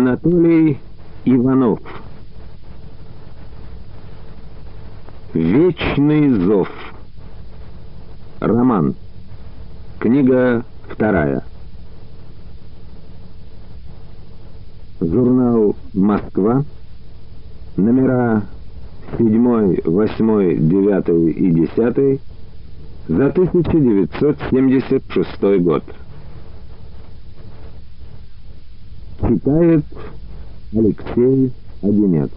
Анатолий Иванов. Вечный зов Роман. Книга вторая. Журнал «Москва» Номера 7, 8, 9 и 10 за 1976 год Читает Алексей Одинец.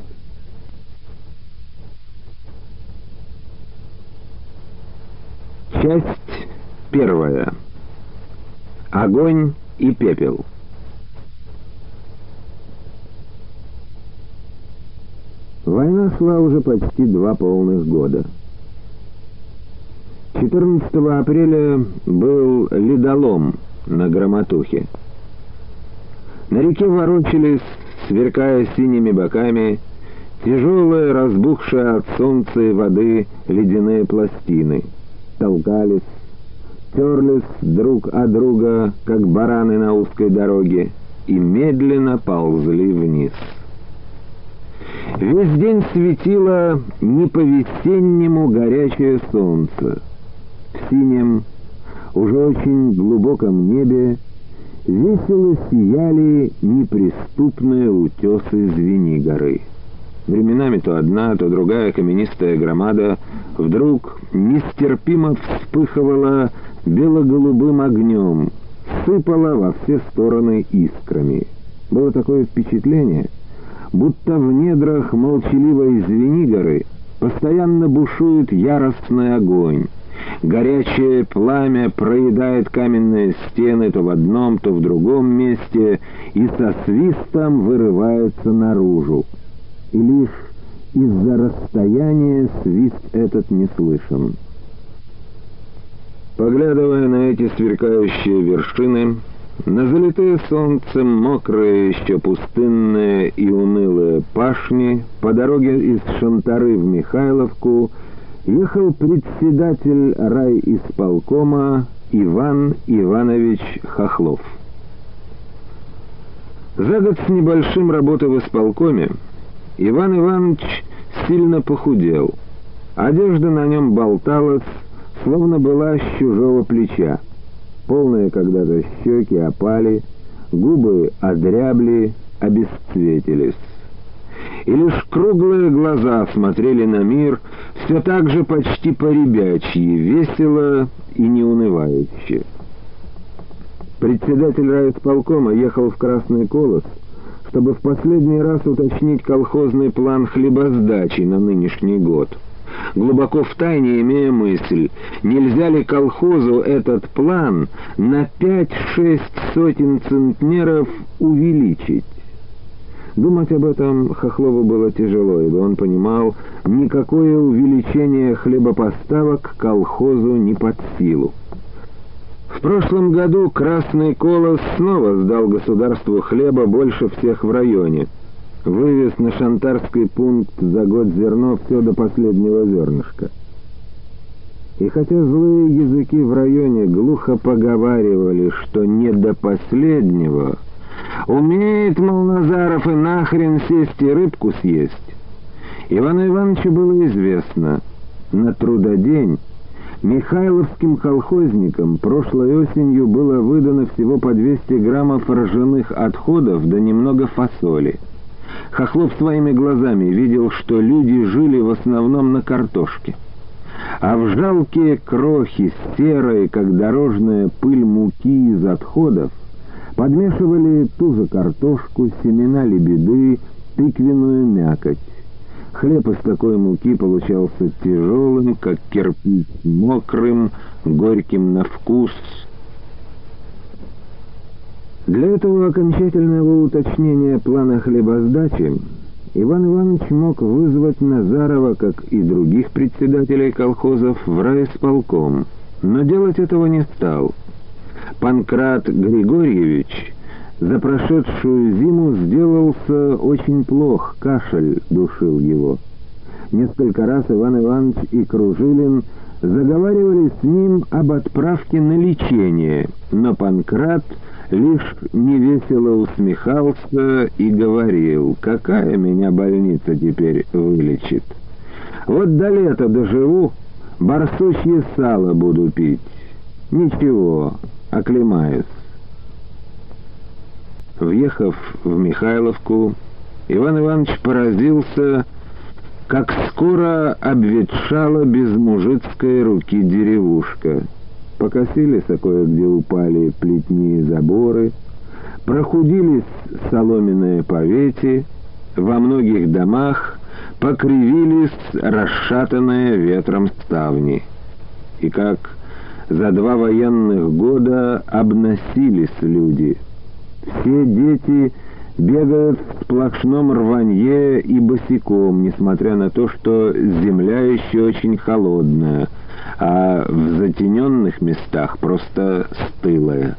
Часть первая. Огонь и пепел. Война шла уже почти два полных года. 14 апреля был ледолом на Громотухе. На реке ворочались, сверкая синими боками, тяжелые, разбухшие от солнца и воды ледяные пластины. Толкались, терлись друг от друга, как бараны на узкой дороге, и медленно ползли вниз. Весь день светило не по-весеннему горячее солнце. В синем, уже очень глубоком небе весело сияли неприступные утесы Звени горы. Временами то одна, то другая каменистая громада вдруг нестерпимо вспыхивала бело-голубым огнем, сыпала во все стороны искрами. Было такое впечатление, будто в недрах молчаливой Звенигоры постоянно бушует яростный огонь, Горячее пламя проедает каменные стены то в одном, то в другом месте и со свистом вырывается наружу. И лишь из-за расстояния свист этот не слышен. Поглядывая на эти сверкающие вершины, на залитые солнцем мокрые, еще пустынные и унылые пашни, по дороге из Шантары в Михайловку — ехал председатель райисполкома Иван Иванович Хохлов. За год с небольшим работы в исполкоме Иван Иванович сильно похудел. Одежда на нем болталась, словно была с чужого плеча. Полные когда-то щеки опали, губы одрябли, обесцветились и лишь круглые глаза смотрели на мир все так же почти по-ребячьи, весело и неунывающе. Председатель райисполкома ехал в Красный Колос, чтобы в последний раз уточнить колхозный план хлебосдачи на нынешний год. Глубоко в тайне имея мысль, нельзя ли колхозу этот план на пять-шесть сотен центнеров увеличить? Думать об этом Хохлову было тяжело, ибо он понимал, никакое увеличение хлебопоставок колхозу не под силу. В прошлом году Красный Колос снова сдал государству хлеба больше всех в районе. Вывез на шантарский пункт за год зерно все до последнего зернышка. И хотя злые языки в районе глухо поговаривали, что не до последнего... Умеет, мол, Назаров и нахрен сесть и рыбку съесть. Ивану Ивановичу было известно, на трудодень Михайловским колхозникам прошлой осенью было выдано всего по 200 граммов ржаных отходов да немного фасоли. Хохлов своими глазами видел, что люди жили в основном на картошке. А в жалкие крохи серые, как дорожная пыль муки из отходов, Подмешивали ту же картошку, семена лебеды, тыквенную мякоть. Хлеб из такой муки получался тяжелым, как кирпич, мокрым, горьким на вкус. Для этого окончательного уточнения плана хлебосдачи Иван Иванович мог вызвать Назарова, как и других председателей колхозов, в райисполком, но делать этого не стал — Панкрат Григорьевич за прошедшую зиму сделался очень плох, кашель душил его. Несколько раз Иван Иванович и Кружилин заговаривали с ним об отправке на лечение, но Панкрат лишь невесело усмехался и говорил, какая меня больница теперь вылечит. Вот до лета доживу, барсучье сало буду пить. Ничего, оклемаюсь. Въехав в Михайловку, Иван Иванович поразился, как скоро обветшала без мужицкой руки деревушка. Покосились, а кое-где упали плетни и заборы, прохудились соломенные повети, во многих домах покривились расшатанные ветром ставни. И как за два военных года обносились люди. Все дети бегают в сплошном рванье и босиком, несмотря на то, что земля еще очень холодная, а в затененных местах просто стылая.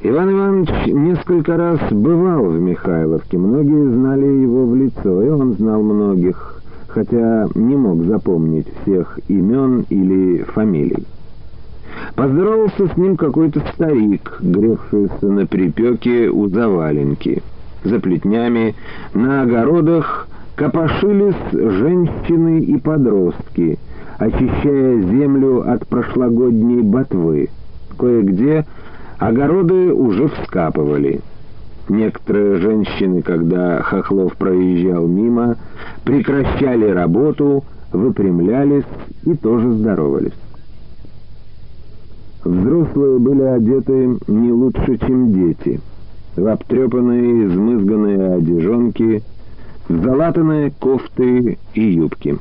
Иван Иванович несколько раз бывал в Михайловке, многие знали его в лицо, и он знал многих, хотя не мог запомнить всех имен или фамилий. Поздоровался с ним какой-то старик, гревшийся на припеке у заваленки. За плетнями на огородах копошились женщины и подростки, очищая землю от прошлогодней ботвы. Кое-где Огороды уже вскапывали. Некоторые женщины, когда Хохлов проезжал мимо, прекращали работу, выпрямлялись и тоже здоровались. Взрослые были одеты не лучше, чем дети. В обтрепанные, измызганные одежонки, в залатанные кофты и юбки.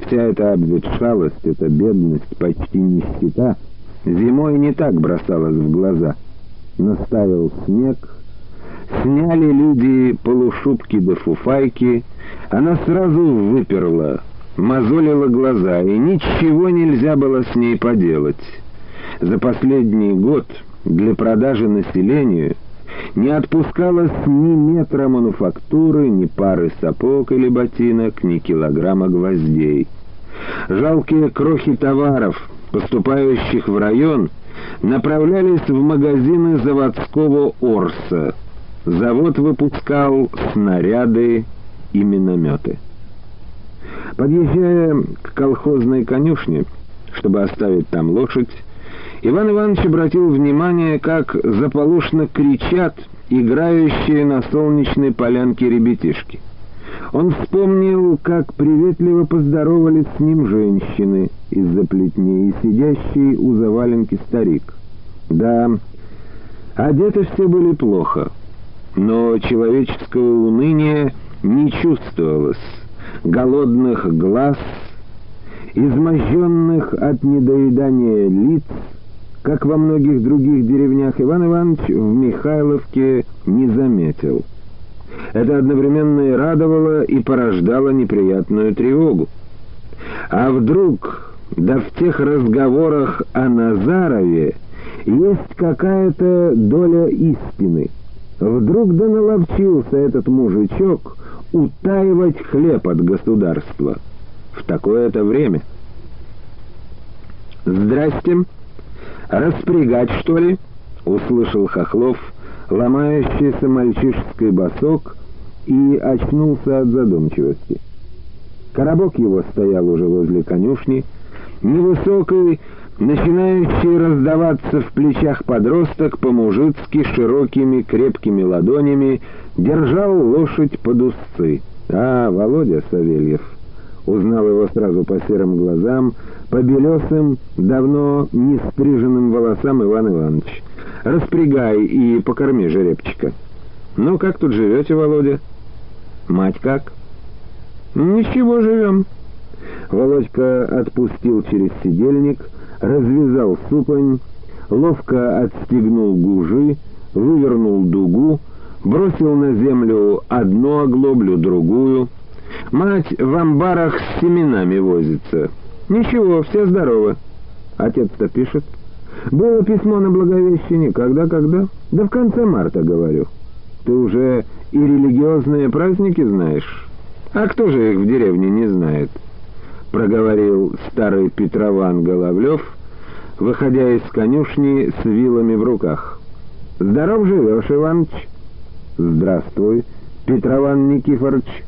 Вся эта обветшалость, эта бедность, почти нищета — Зимой не так бросалось в глаза. Наставил снег, сняли люди полушубки до фуфайки, она сразу выперла, мозолила глаза, и ничего нельзя было с ней поделать. За последний год для продажи населению не отпускалось ни метра мануфактуры, ни пары сапог или ботинок, ни килограмма гвоздей. Жалкие крохи товаров — поступающих в район, направлялись в магазины заводского Орса. Завод выпускал снаряды и минометы. Подъезжая к колхозной конюшне, чтобы оставить там лошадь, Иван Иванович обратил внимание, как заполошно кричат играющие на солнечной полянке ребятишки. Он вспомнил, как приветливо поздоровались с ним женщины из-за плетней и сидящий у заваленки старик. Да, одеты все были плохо, но человеческого уныния не чувствовалось, голодных глаз, изможденных от недоедания лиц, как во многих других деревнях, Иван Иванович в Михайловке не заметил. Это одновременно и радовало, и порождало неприятную тревогу. А вдруг, да в тех разговорах о Назарове, есть какая-то доля истины? Вдруг да наловчился этот мужичок утаивать хлеб от государства в такое-то время. «Здрасте! Распрягать, что ли?» — услышал Хохлов, ломающийся мальчишеский босок, и очнулся от задумчивости. Коробок его стоял уже возле конюшни, невысокий, начинающий раздаваться в плечах подросток по-мужицки широкими крепкими ладонями держал лошадь под узцы. А, Володя Савельев. Узнал его сразу по серым глазам, по белесым, давно не стриженным волосам Иван Иванович. Распрягай и покорми жеребчика. Ну, как тут живете, Володя? Мать как? Ничего, живем. Володька отпустил через сидельник, развязал супонь, ловко отстегнул гужи, вывернул дугу, бросил на землю одну оглоблю, другую. Мать в амбарах с семенами возится. Ничего, все здоровы. Отец-то пишет. Было письмо на Благовещение. Когда-когда? Да в конце марта, говорю. Ты уже и религиозные праздники знаешь? А кто же их в деревне не знает? Проговорил старый Петрован Головлев, выходя из конюшни с вилами в руках. «Здоров живешь, Иваныч?» «Здравствуй, Петрован Никифорович».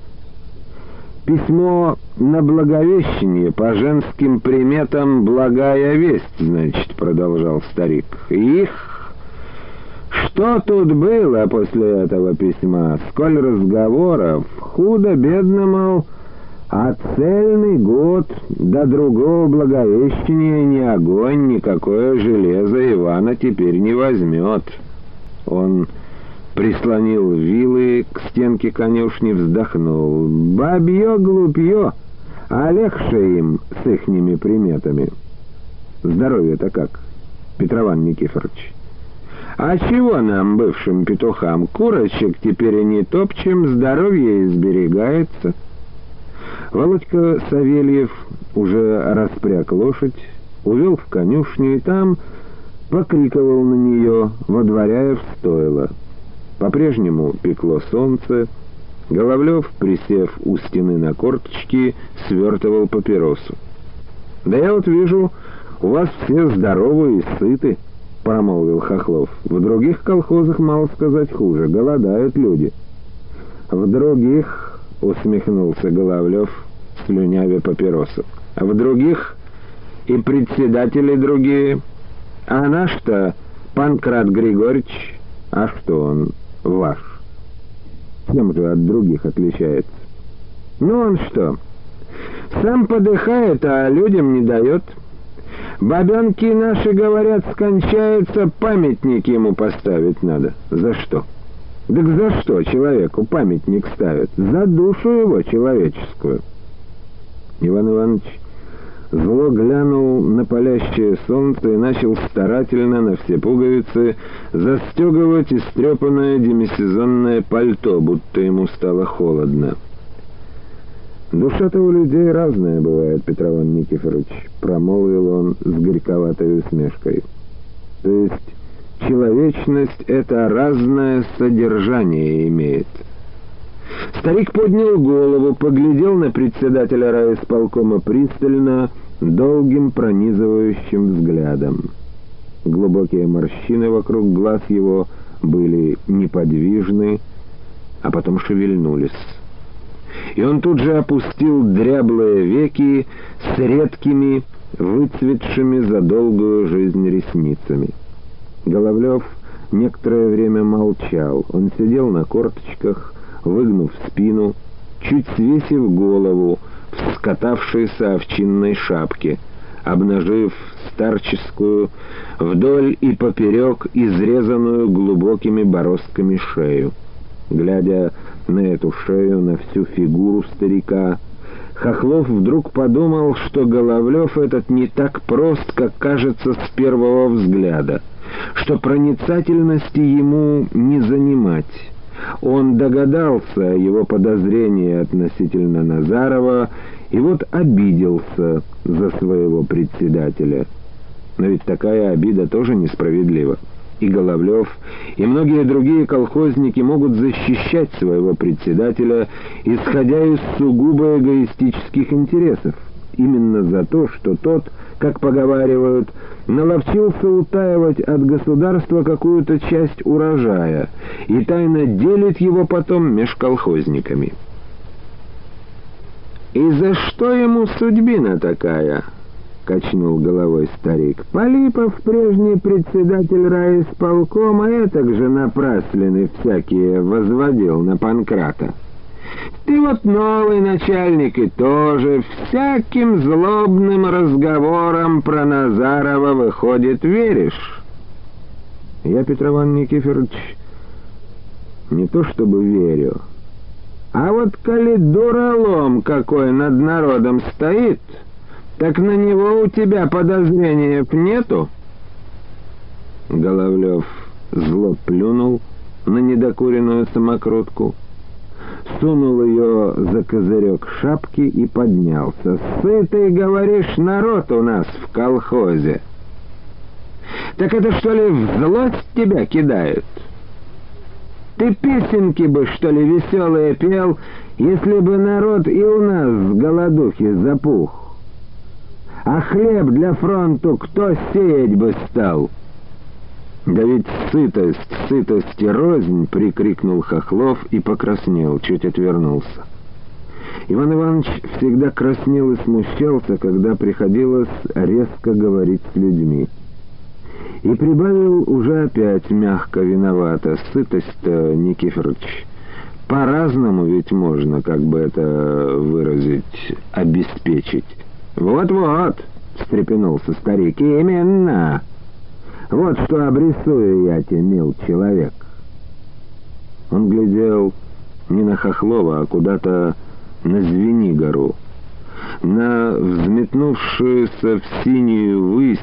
«Письмо на Благовещение по женским приметам «Благая весть», значит», — продолжал старик. «Их...» Что тут было после этого письма? Сколь разговоров? Худо-бедно, мол, а цельный год до другого благовещения ни огонь, никакое железо Ивана теперь не возьмет. Он прислонил вилы к стенке конюшни, вздохнул. «Бабье глупье, а легче им с ихними приметами». «Здоровье-то как, Петрован Никифорович?» «А чего нам, бывшим петухам, курочек теперь и не топчем, здоровье изберегается?» Володька Савельев уже распряг лошадь, увел в конюшню и там покриковал на нее, водворяя в стойло. По-прежнему пекло солнце, Головлев, присев у стены на корточки, свертывал папиросу. «Да я вот вижу, у вас все здоровы и сыты», — промолвил Хохлов. «В других колхозах, мало сказать, хуже, голодают люди». «В других», — усмехнулся Головлев, слюнявя папиросу, «а в других и председатели другие. А наш-то Панкрат Григорьевич, а что он ваш?» Чем же от других отличается? Ну он что, сам подыхает, а людям не дает. Бабенки наши, говорят, скончаются, памятник ему поставить надо. За что? Так за что человеку памятник ставят? За душу его человеческую. Иван Иванович зло глянул на палящее солнце и начал старательно на все пуговицы застегивать истрепанное демисезонное пальто, будто ему стало холодно. «Душа-то у людей разная бывает, Петрован Никифорович», — промолвил он с горьковатой усмешкой. «То есть человечность — это разное содержание имеет». Старик поднял голову, поглядел на председателя райисполкома пристально, долгим пронизывающим взглядом. Глубокие морщины вокруг глаз его были неподвижны, а потом шевельнулись. И он тут же опустил дряблые веки с редкими, выцветшими за долгую жизнь ресницами. Головлев некоторое время молчал. Он сидел на корточках, выгнув спину, чуть свесив голову в скатавшейся овчинной шапке, обнажив старческую вдоль и поперек изрезанную глубокими бороздками шею. Глядя на эту шею, на всю фигуру старика, Хохлов вдруг подумал, что Головлев этот не так прост, как кажется с первого взгляда, что проницательности ему не занимать. Он догадался о его подозрении относительно Назарова и вот обиделся за своего председателя. Но ведь такая обида тоже несправедлива. И Головлев, и многие другие колхозники могут защищать своего председателя, исходя из сугубо эгоистических интересов именно за то, что тот, как поговаривают, наловчился утаивать от государства какую-то часть урожая и тайно делит его потом меж колхозниками. «И за что ему судьбина такая?» — качнул головой старик. «Полипов, прежний председатель райисполкома, этак же напраслины всякие возводил на Панкрата». Ты вот новый начальник и тоже всяким злобным разговором про Назарова, выходит, веришь? Я, Петрован Никифорович, не то чтобы верю, а вот коли дуралом какой над народом стоит, так на него у тебя подозрениев нету? Головлев зло плюнул на недокуренную самокрутку сунул ее за козырек шапки и поднялся. «Сытый, говоришь, народ у нас в колхозе!» «Так это что ли в злость тебя кидают?» «Ты песенки бы, что ли, веселые пел, если бы народ и у нас с голодухи запух. А хлеб для фронту кто сеять бы стал?» «Да ведь сытость, сытость и рознь!» — прикрикнул Хохлов и покраснел, чуть отвернулся. Иван Иванович всегда краснел и смущался, когда приходилось резко говорить с людьми. И прибавил уже опять мягко виновато. Сытость-то, Никифорович, по-разному ведь можно, как бы это выразить, обеспечить. «Вот-вот», — встрепенулся старик, — «именно. Вот что обрисую я тебе, мил человек». Он глядел не на Хохлова, а куда-то на Звенигору, на взметнувшуюся в синюю высь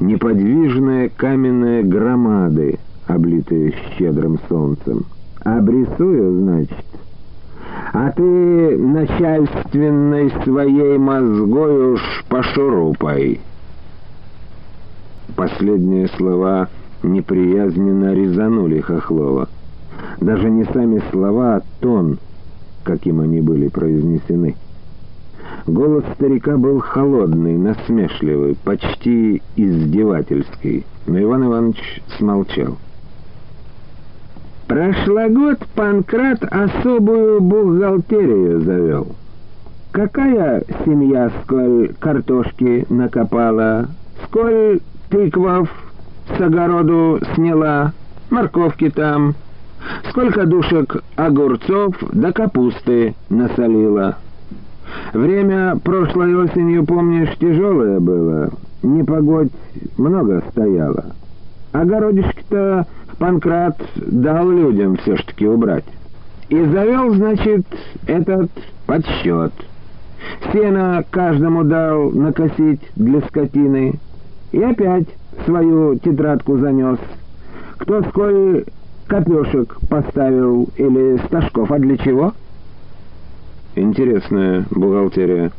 неподвижные каменные громады, облитые щедрым солнцем. «Обрисую, значит?» а ты начальственной своей мозгой уж пошурупай. Последние слова неприязненно резанули Хохлова. Даже не сами слова, а тон, каким они были произнесены. Голос старика был холодный, насмешливый, почти издевательский, но Иван Иванович смолчал. Прошлогод Панкрат особую бухгалтерию завел. Какая семья сколь картошки накопала, сколь тыквов с огороду сняла, морковки там, сколько душек огурцов да капусты насолила. Время прошлой осенью, помнишь, тяжелое было, непогодь много стояло. Огородишки-то Панкрат дал людям все ж таки убрать. И завел, значит, этот подсчет. Сено каждому дал накосить для скотины. И опять свою тетрадку занес. Кто сколь копешек поставил или стажков, а для чего? Интересная бухгалтерия.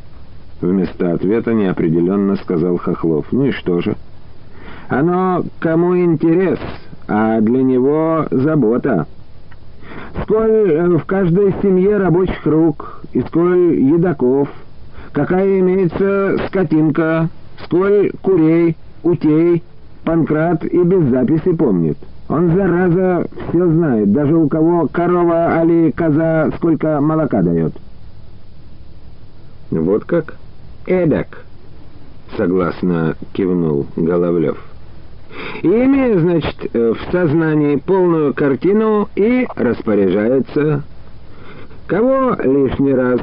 Вместо ответа неопределенно сказал Хохлов. Ну и что же? Оно кому интерес, а для него забота. Сколь э, в каждой семье рабочих рук и сколь едоков, какая имеется скотинка, сколь курей, утей, Панкрат и без записи помнит. Он, зараза, все знает, даже у кого корова али коза сколько молока дает. «Вот как? Эдак!» — согласно кивнул Головлев и имея, значит, э, в сознании полную картину и распоряжается. Кого лишний раз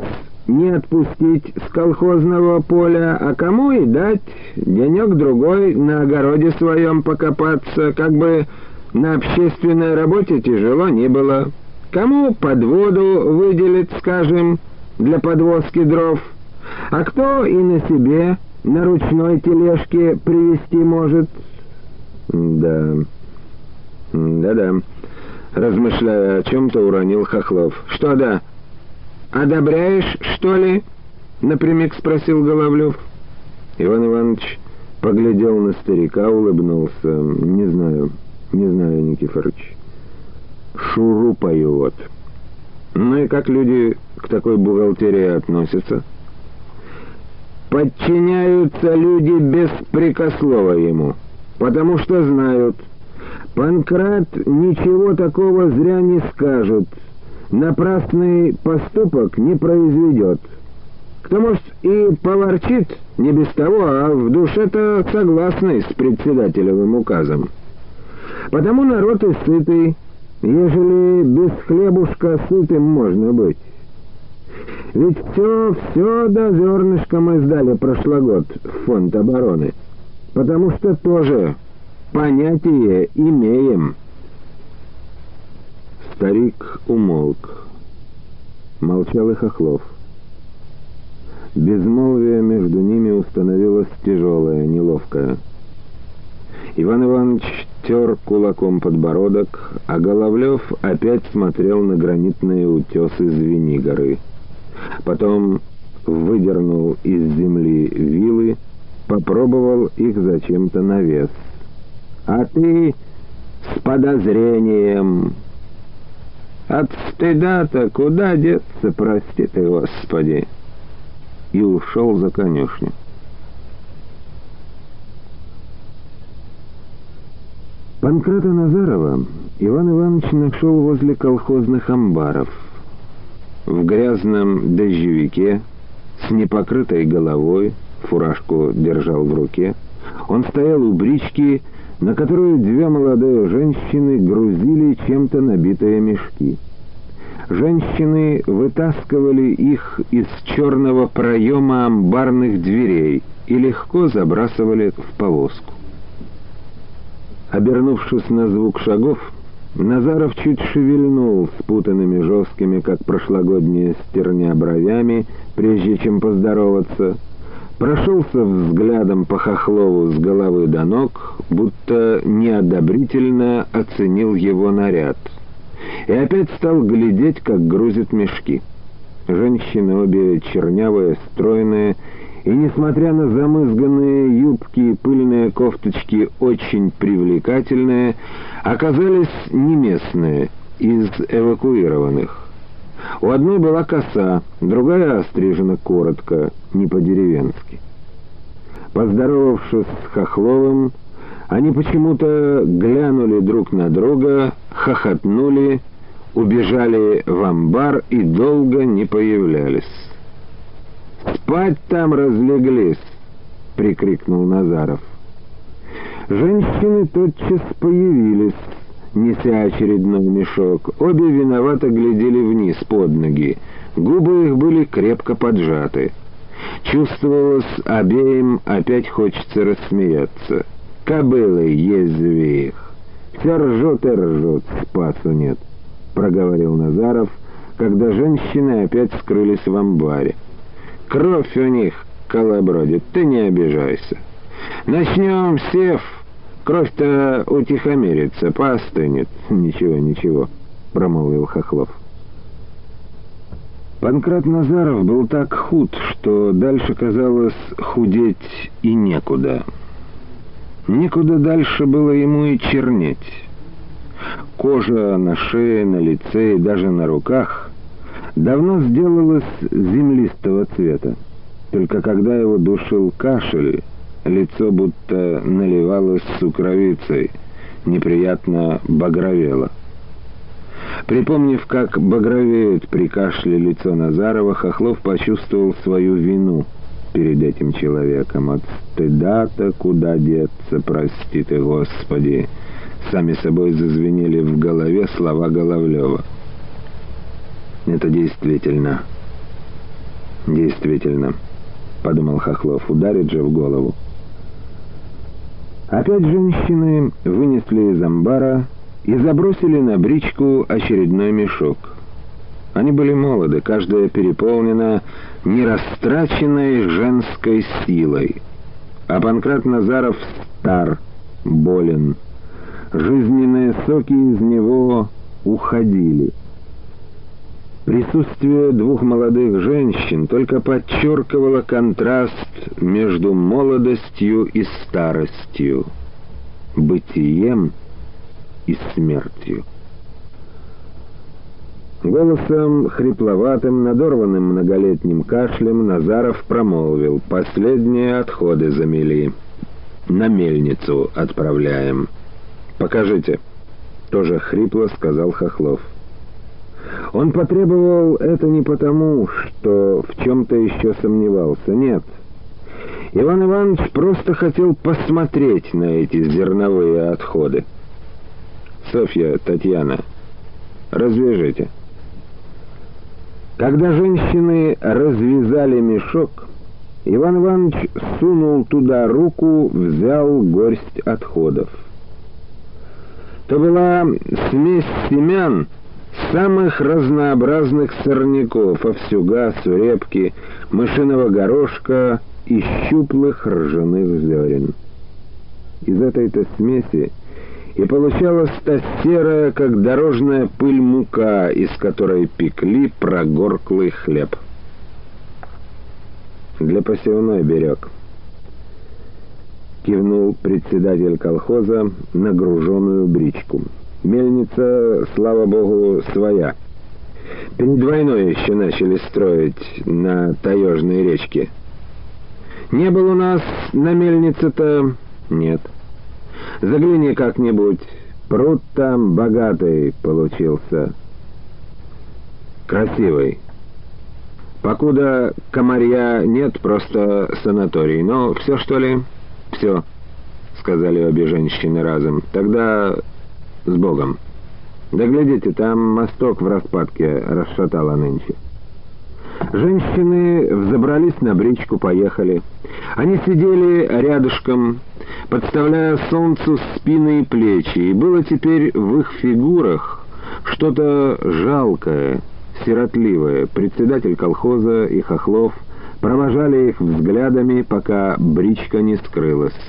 не отпустить с колхозного поля, а кому и дать денек-другой на огороде своем покопаться, как бы на общественной работе тяжело не было. Кому под воду выделить, скажем, для подвозки дров, а кто и на себе на ручной тележке привезти может, «Да, да-да», — размышляя о чем-то, уронил Хохлов. «Что да? Одобряешь, что ли?» — напрямик спросил Головлев. Иван Иванович поглядел на старика, улыбнулся. «Не знаю, не знаю, Никифорович. Шурупаю вот. Ну и как люди к такой бухгалтерии относятся?» «Подчиняются люди беспрекослово ему» потому что знают, Панкрат ничего такого зря не скажет, напрасный поступок не произведет. Кто, может, и поворчит, не без того, а в душе-то согласный с председателевым указом. Потому народ и сытый, ежели без хлебушка сытым можно быть. Ведь все, все до зернышка мы сдали прошлый в фонд обороны потому что тоже понятие имеем. Старик умолк. Молчал и Хохлов. Безмолвие между ними установилось тяжелое, неловкое. Иван Иванович тер кулаком подбородок, а Головлев опять смотрел на гранитные утесы Звенигоры. Потом выдернул из земли вилы, попробовал их зачем-то на вес. «А ты с подозрением...» От стыда-то куда деться, прости ты, Господи!» И ушел за конюшню. Панкрата Назарова Иван Иванович нашел возле колхозных амбаров. В грязном дождевике, с непокрытой головой, фуражку держал в руке, он стоял у брички на которую две молодые женщины грузили чем-то набитые мешки. Женщины вытаскивали их из черного проема амбарных дверей и легко забрасывали в повозку. Обернувшись на звук шагов, Назаров чуть шевельнул спутанными жесткими, как прошлогодние стерня бровями, прежде чем поздороваться, прошелся взглядом по Хохлову с головы до ног, будто неодобрительно оценил его наряд, и опять стал глядеть, как грузят мешки. Женщины обе чернявые, стройные, и, несмотря на замызганные юбки и пыльные кофточки, очень привлекательные, оказались не местные, из эвакуированных. У одной была коса, другая острижена коротко, не по-деревенски. Поздоровавшись с Хохловым, они почему-то глянули друг на друга, хохотнули, убежали в амбар и долго не появлялись. «Спать там разлеглись!» — прикрикнул Назаров. Женщины тотчас появились, неся очередной мешок. Обе виновато глядели вниз, под ноги. Губы их были крепко поджаты. Чувствовалось, обеим опять хочется рассмеяться. Кобылы язви их. Все ржут и ржут, спасу нет, — проговорил Назаров, когда женщины опять скрылись в амбаре. Кровь у них колобродит, ты не обижайся. Начнем, сев, кровь-то утихомирится, поостынет. Ничего, ничего, промолвил Хохлов. Панкрат Назаров был так худ, что дальше казалось худеть и некуда. Некуда дальше было ему и чернеть. Кожа на шее, на лице и даже на руках давно сделалось землистого цвета. Только когда его душил кашель, лицо будто наливалось сукровицей, неприятно багровело. Припомнив, как багровеет при кашле лицо Назарова, Хохлов почувствовал свою вину перед этим человеком. От стыда-то куда деться, прости ты, Господи! Сами собой зазвенели в голове слова Головлева. Это действительно... Действительно, подумал Хохлов, ударит же в голову. Опять женщины вынесли из амбара и забросили на бричку очередной мешок. Они были молоды, каждая переполнена нерастраченной женской силой. А Панкрат Назаров стар, болен. Жизненные соки из него уходили. Присутствие двух молодых женщин только подчеркивало контраст между молодостью и старостью, бытием и смертью. Голосом хрипловатым, надорванным многолетним кашлем Назаров промолвил «Последние отходы замели. На мельницу отправляем. Покажите». Тоже хрипло сказал Хохлов. Он потребовал это не потому, что в чем-то еще сомневался, нет. Иван Иванович просто хотел посмотреть на эти зерновые отходы. «Софья, Татьяна, развяжите». Когда женщины развязали мешок, Иван Иванович сунул туда руку, взял горсть отходов. То была смесь семян, самых разнообразных сорняков, овсюга, сурепки, мышиного горошка и щуплых ржаных зерен. Из этой-то смеси и получалась та серая, как дорожная пыль мука, из которой пекли прогорклый хлеб. Для посевной берег. Кивнул председатель колхоза нагруженную бричку. Мельница, слава богу, своя. Перед войной еще начали строить на таежной речке. Не было у нас на мельнице-то... Нет. Загляни как-нибудь, пруд там богатый получился. Красивый. Покуда комарья нет, просто санаторий. Но все, что ли? Все, сказали обе женщины разом. Тогда с Богом. Да глядите, там мосток в распадке расшатало нынче. Женщины взобрались на бричку, поехали. Они сидели рядышком, подставляя солнцу спины и плечи, и было теперь в их фигурах что-то жалкое, сиротливое. Председатель колхоза и Хохлов провожали их взглядами, пока бричка не скрылась.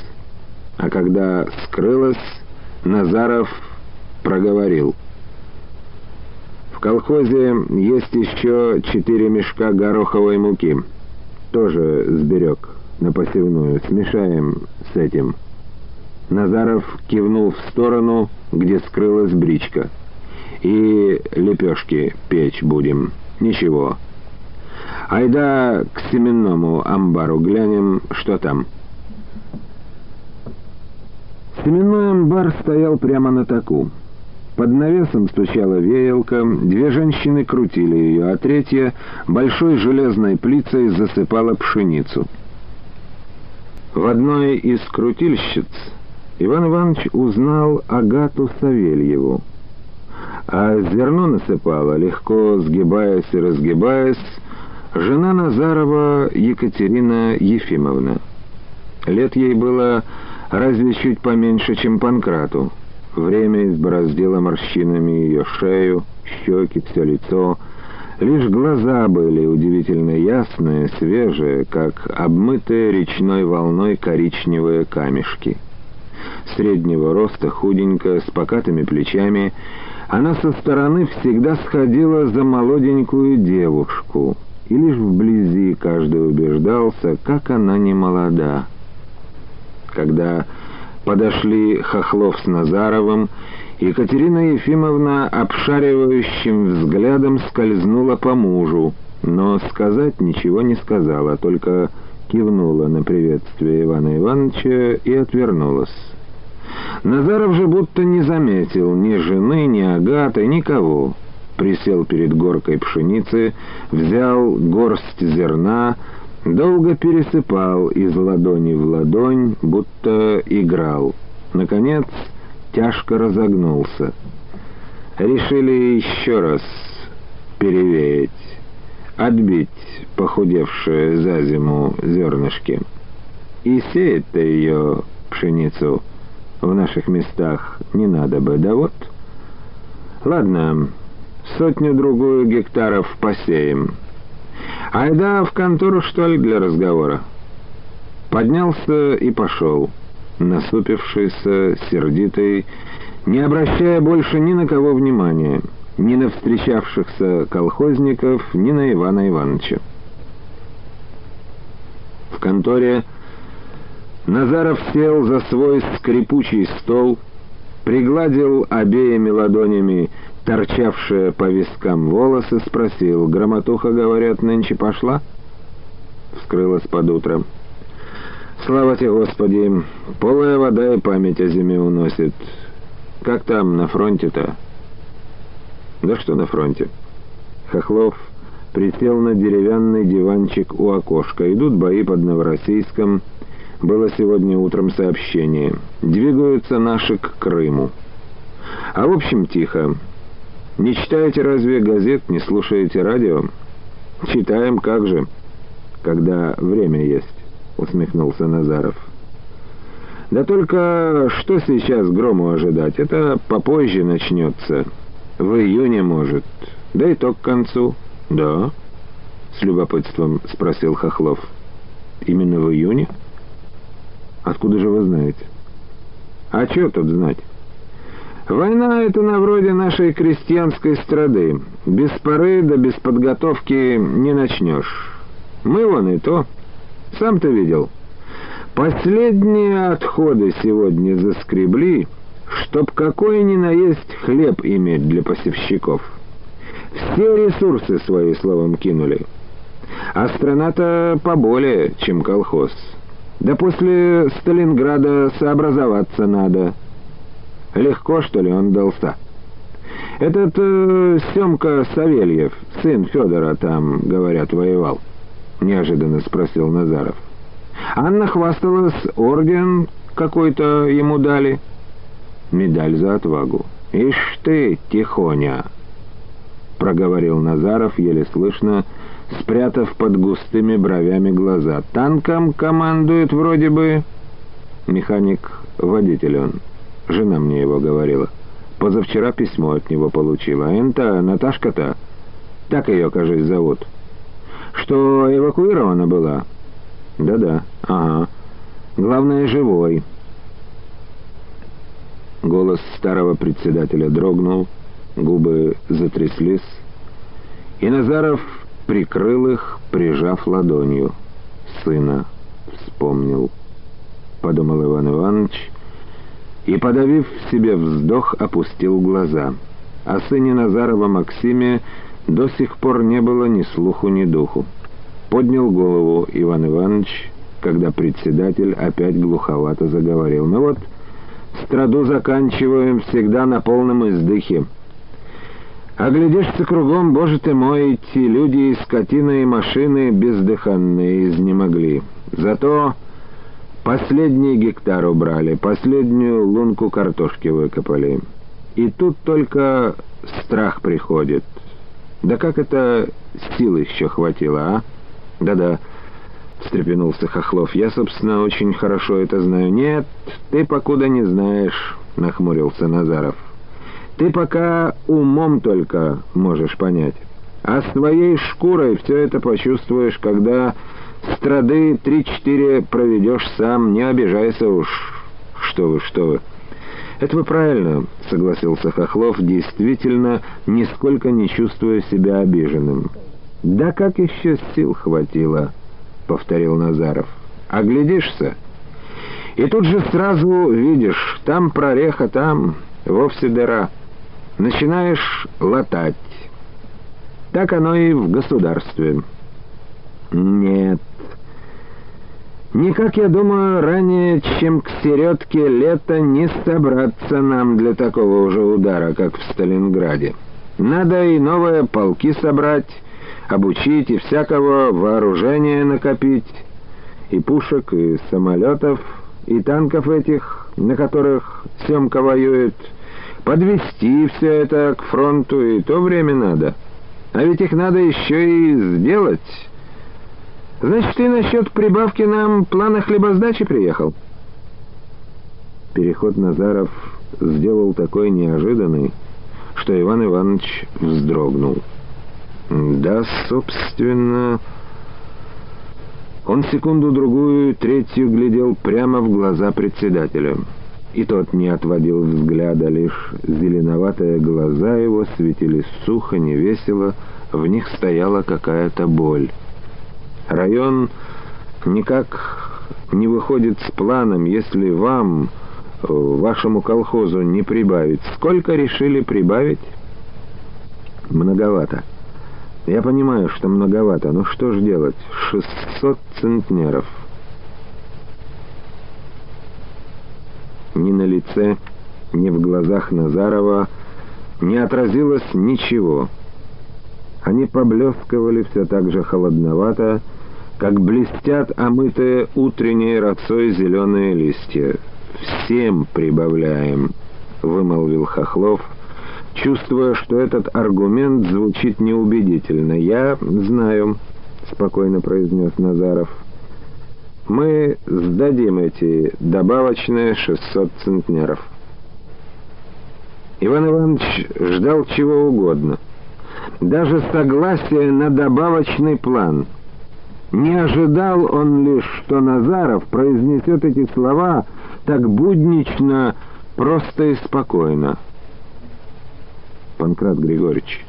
А когда скрылась, Назаров проговорил — колхозе есть еще четыре мешка гороховой муки. Тоже сберег на посевную. Смешаем с этим». Назаров кивнул в сторону, где скрылась бричка. «И лепешки печь будем. Ничего. Айда к семенному амбару глянем, что там». Семенной амбар стоял прямо на таку. Под навесом стучала веялка, две женщины крутили ее, а третья большой железной плицей засыпала пшеницу. В одной из крутильщиц Иван Иванович узнал Агату Савельеву. А зерно насыпала, легко сгибаясь и разгибаясь, жена Назарова Екатерина Ефимовна. Лет ей было разве чуть поменьше, чем Панкрату. Время избороздило морщинами ее шею, щеки, все лицо. Лишь глаза были удивительно ясные, свежие, как обмытые речной волной коричневые камешки. Среднего роста, худенькая, с покатыми плечами, она со стороны всегда сходила за молоденькую девушку, и лишь вблизи каждый убеждался, как она не молода. Когда подошли Хохлов с Назаровым, Екатерина Ефимовна обшаривающим взглядом скользнула по мужу, но сказать ничего не сказала, только кивнула на приветствие Ивана Ивановича и отвернулась. Назаров же будто не заметил ни жены, ни Агаты, никого. Присел перед горкой пшеницы, взял горсть зерна, Долго пересыпал из ладони в ладонь, будто играл. Наконец, тяжко разогнулся. Решили еще раз перевеять, отбить похудевшие за зиму зернышки. И сеять-то ее, пшеницу, в наших местах не надо бы, да вот. Ладно, сотню-другую гектаров посеем». «Айда в контору, что ли, для разговора?» Поднялся и пошел, насупившийся, сердитый, не обращая больше ни на кого внимания, ни на встречавшихся колхозников, ни на Ивана Ивановича. В конторе Назаров сел за свой скрипучий стол, пригладил обеими ладонями торчавшие по вискам волосы, спросил. «Громотуха, говорят, нынче пошла?» Вскрылась под утро. «Слава тебе, Господи! Полая вода и память о зиме уносит. Как там, на фронте-то?» «Да что на фронте?» Хохлов присел на деревянный диванчик у окошка. Идут бои под Новороссийском. Было сегодня утром сообщение. Двигаются наши к Крыму. А в общем тихо. Не читаете разве газет, не слушаете радио? Читаем, как же, когда время есть, усмехнулся Назаров. Да только что сейчас грому ожидать? Это попозже начнется. В июне, может. Да и то к концу. Да? С любопытством спросил Хохлов. Именно в июне? Откуда же вы знаете? А что тут знать? Война — это на вроде нашей крестьянской страды. Без поры да без подготовки не начнешь. Мы вон и то. Сам ты видел. Последние отходы сегодня заскребли, чтоб какой ни наесть хлеб иметь для посевщиков. Все ресурсы свои словом кинули. А страна-то поболее, чем колхоз. Да после Сталинграда сообразоваться надо. Легко, что ли, он дался? Этот э, Семка Савельев, сын Федора, там, говорят, воевал. Неожиданно спросил Назаров. Анна хвасталась, орден какой-то ему дали. Медаль за отвагу. «Ишь ты, тихоня!» Проговорил Назаров, еле слышно, спрятав под густыми бровями глаза. «Танком командует вроде бы...» «Механик-водитель он. Жена мне его говорила. Позавчера письмо от него получила. Энта, Наташка-то, так ее, кажется, зовут. Что эвакуирована была?» «Да-да, ага. Главное, живой». Голос старого председателя дрогнул, губы затряслись, и Назаров прикрыл их, прижав ладонью. «Сына вспомнил», — подумал Иван Иванович, и, подавив в себе вздох, опустил глаза. О сыне Назарова Максиме до сих пор не было ни слуху, ни духу. Поднял голову Иван Иванович, когда председатель опять глуховато заговорил. «Ну вот, страду заканчиваем всегда на полном издыхе». Оглядишься кругом, боже ты мой, эти люди и скотина, и машины бездыханные изнемогли. Зато последний гектар убрали, последнюю лунку картошки выкопали. И тут только страх приходит. Да как это сил еще хватило, а? Да-да, встрепенулся Хохлов. Я, собственно, очень хорошо это знаю. Нет, ты покуда не знаешь, нахмурился Назаров. Ты пока умом только можешь понять. А своей шкурой все это почувствуешь, когда страды три-четыре проведешь сам, не обижайся уж. Что вы, что вы. «Это вы правильно», — согласился Хохлов, действительно, нисколько не чувствуя себя обиженным. «Да как еще сил хватило», — повторил Назаров. «Оглядишься, и тут же сразу видишь, там прореха, там вовсе дыра» начинаешь латать. Так оно и в государстве. Нет. Никак, я думаю, ранее, чем к середке лета не собраться нам для такого уже удара, как в Сталинграде. Надо и новые полки собрать, обучить и всякого вооружения накопить, и пушек, и самолетов, и танков этих, на которых Семка воюет, подвести все это к фронту, и то время надо. А ведь их надо еще и сделать. Значит, ты насчет прибавки нам плана хлебосдачи приехал? Переход Назаров сделал такой неожиданный, что Иван Иванович вздрогнул. Да, собственно... Он секунду-другую, третью глядел прямо в глаза председателя — и тот не отводил взгляда, лишь зеленоватые глаза его светились сухо, невесело, в них стояла какая-то боль. Район никак не выходит с планом, если вам, вашему колхозу, не прибавить. Сколько решили прибавить? Многовато. Я понимаю, что многовато, но что ж делать? Шестьсот центнеров. Ни на лице, ни в глазах Назарова не отразилось ничего. Они поблескивали все так же холодновато, как блестят омытые утренней росой зеленые листья. «Всем прибавляем», — вымолвил Хохлов, чувствуя, что этот аргумент звучит неубедительно. «Я знаю», — спокойно произнес Назаров, — мы сдадим эти добавочные 600 центнеров. Иван Иванович ждал чего угодно. Даже согласия на добавочный план. Не ожидал он лишь, что Назаров произнесет эти слова так буднично, просто и спокойно. Панкрат Григорьевич.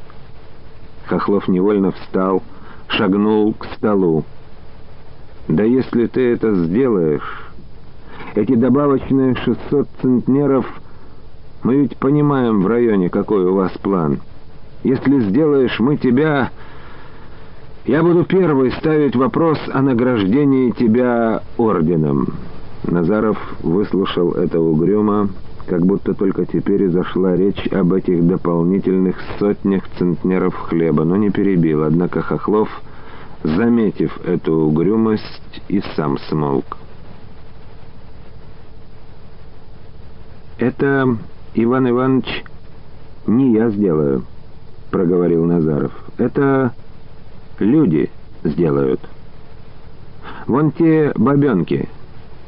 Хохлов невольно встал, шагнул к столу. Да если ты это сделаешь, эти добавочные 600 центнеров, мы ведь понимаем в районе, какой у вас план. Если сделаешь, мы тебя... Я буду первый ставить вопрос о награждении тебя орденом». Назаров выслушал это угрюмо, как будто только теперь и зашла речь об этих дополнительных сотнях центнеров хлеба, но не перебил, однако Хохлов, заметив эту угрюмость, и сам смолк. «Это, Иван Иванович, не я сделаю», — проговорил Назаров. «Это люди сделают. Вон те бабенки,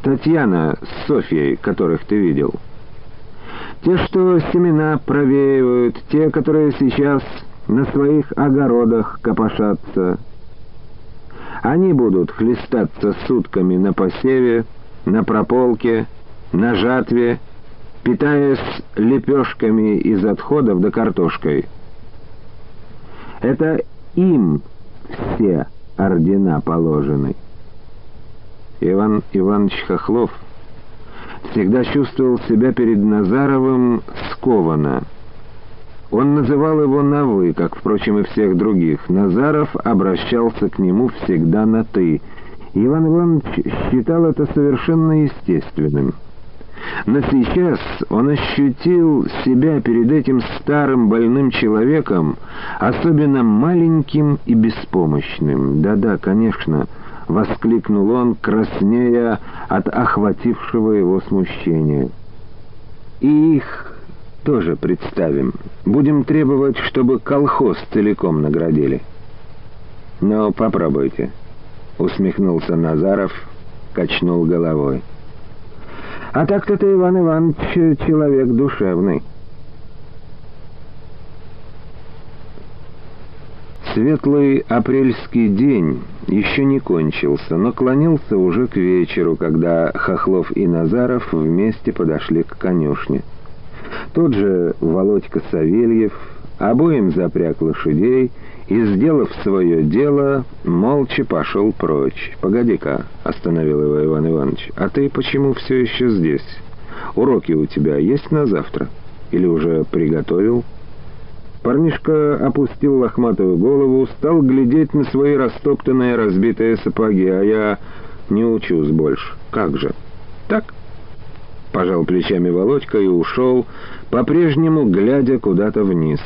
Татьяна с Софьей, которых ты видел». Те, что семена провеивают, те, которые сейчас на своих огородах копошатся. Они будут хлестаться сутками на посеве, на прополке, на жатве, питаясь лепешками из отходов да картошкой. Это им все ордена положены. Иван Иванович Хохлов — всегда чувствовал себя перед Назаровым скованно. Он называл его на «вы», как, впрочем, и всех других. Назаров обращался к нему всегда на «ты». Иван Иванович считал это совершенно естественным. Но сейчас он ощутил себя перед этим старым больным человеком особенно маленьким и беспомощным. Да-да, конечно, — воскликнул он, краснея от охватившего его смущения. «И их тоже представим. Будем требовать, чтобы колхоз целиком наградили». «Ну, попробуйте», — усмехнулся Назаров, качнул головой. «А так-то ты, Иван Иванович, человек душевный». Светлый апрельский день еще не кончился, но клонился уже к вечеру, когда Хохлов и Назаров вместе подошли к конюшне. Тот же Володька Савельев обоим запряг лошадей и, сделав свое дело, молча пошел прочь. «Погоди-ка», — остановил его Иван Иванович, — «а ты почему все еще здесь? Уроки у тебя есть на завтра? Или уже приготовил?» Парнишка опустил лохматую голову, стал глядеть на свои растоптанные разбитые сапоги, а я не учусь больше. Как же? Так? Пожал плечами Володька и ушел, по-прежнему глядя куда-то вниз.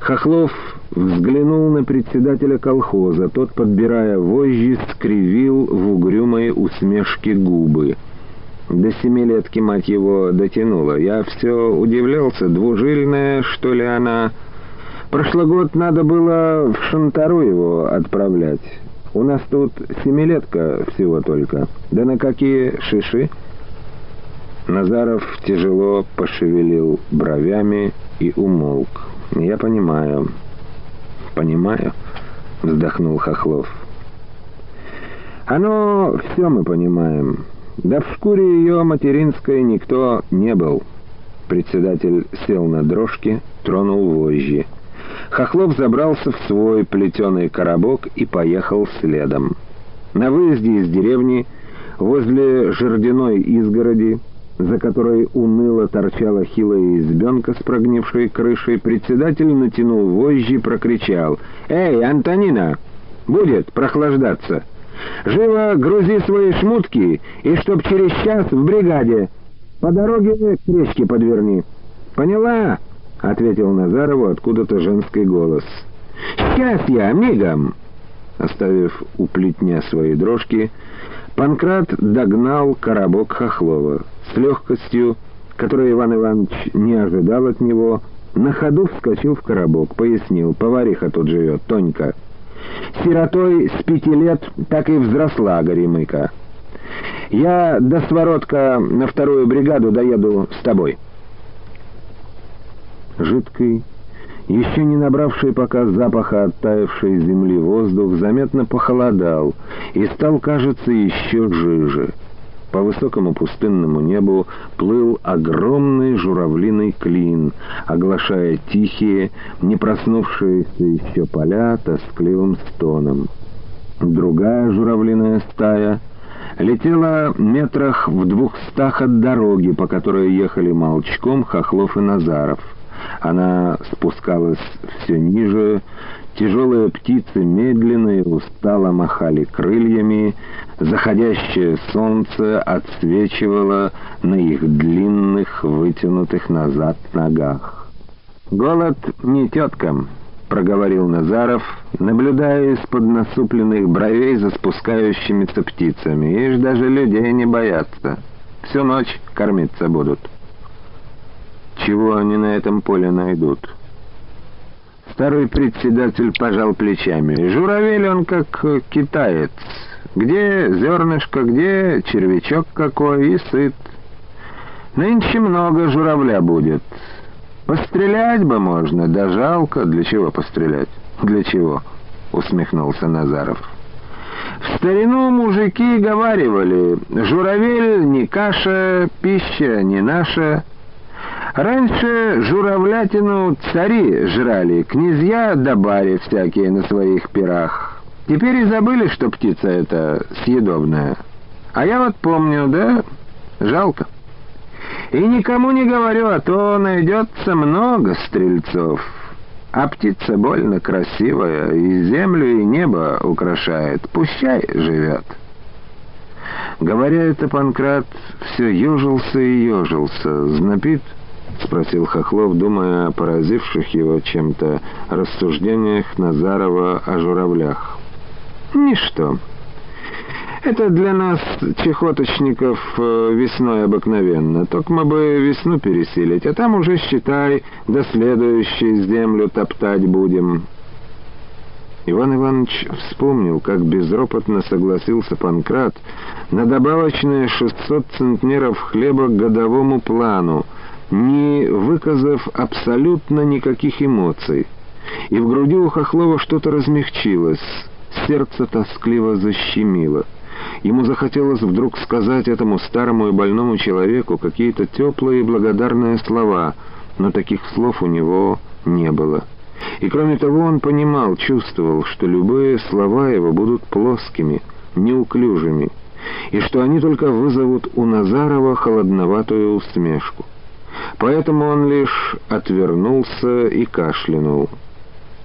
Хохлов взглянул на председателя колхоза. Тот, подбирая вожжи, скривил в угрюмой усмешке губы — до семилетки, мать его, дотянула. Я все удивлялся, двужильная, что ли, она... Прошлый год надо было в Шантару его отправлять. У нас тут семилетка всего только. Да на какие шиши? Назаров тяжело пошевелил бровями и умолк. «Я понимаю, понимаю», — вздохнул Хохлов. «Оно все мы понимаем». Да в шкуре ее материнской никто не был. Председатель сел на дрожке, тронул вожжи. Хохлов забрался в свой плетеный коробок и поехал следом. На выезде из деревни, возле жердяной изгороди, за которой уныло торчала хилая избенка с прогнившей крышей, председатель натянул вожжи и прокричал «Эй, Антонина, будет прохлаждаться!» Живо грузи свои шмутки, и чтоб через час в бригаде. По дороге к речке подверни. Поняла? — ответил Назарову откуда-то женский голос. «Сейчас я, мигом!» Оставив у плетня свои дрожки, Панкрат догнал коробок Хохлова. С легкостью, которой Иван Иванович не ожидал от него, на ходу вскочил в коробок, пояснил, повариха тут живет, Тонька. Сиротой с пяти лет так и взросла Горемыка. Я до Своротка на вторую бригаду доеду с тобой. Жидкий, еще не набравший пока запаха оттаившей земли воздух, заметно похолодал и стал, кажется, еще жиже. По высокому пустынному небу плыл огромный журавлиный клин, оглашая тихие, не проснувшиеся еще поля тоскливым стоном. Другая журавлиная стая летела метрах в двухстах от дороги, по которой ехали молчком Хохлов и Назаров. Она спускалась все ниже, тяжелые птицы медленно и устало махали крыльями, заходящее солнце отсвечивало на их длинных, вытянутых назад ногах. «Голод не теткам», — проговорил Назаров, наблюдая из-под насупленных бровей за спускающимися птицами. «Ишь, даже людей не боятся. Всю ночь кормиться будут». «Чего они на этом поле найдут?» Старый председатель пожал плечами. «Журавель он как китаец. Где зернышко, где червячок какой, и сыт. Нынче много журавля будет». «Пострелять бы можно, да жалко. Для чего пострелять? Для чего?» — усмехнулся Назаров. В старину мужики говаривали, журавель не каша, пища не наша. Раньше журавлятину цари жрали, князья да бари всякие на своих пирах. Теперь и забыли, что птица эта съедобная. А я вот помню, да, жалко. И никому не говорю, а то найдется много стрельцов. А птица больно красивая, и землю, и небо украшает. Пущай живет. Говоря это, Панкрат все ежился и ежился. «Знапит?» — спросил Хохлов, думая о поразивших его чем-то рассуждениях Назарова о журавлях. «Ничто». Это для нас, чехоточников, э, весной обыкновенно. Только мы бы весну пересилить, а там уже, считай, до следующей землю топтать будем». Иван Иванович вспомнил, как безропотно согласился Панкрат на добавочные 600 центнеров хлеба к годовому плану, не выказав абсолютно никаких эмоций. И в груди у Хохлова что-то размягчилось, сердце тоскливо защемило. Ему захотелось вдруг сказать этому старому и больному человеку какие-то теплые и благодарные слова, но таких слов у него не было. И кроме того он понимал, чувствовал, что любые слова его будут плоскими, неуклюжими, и что они только вызовут у Назарова холодноватую усмешку. Поэтому он лишь отвернулся и кашлянул.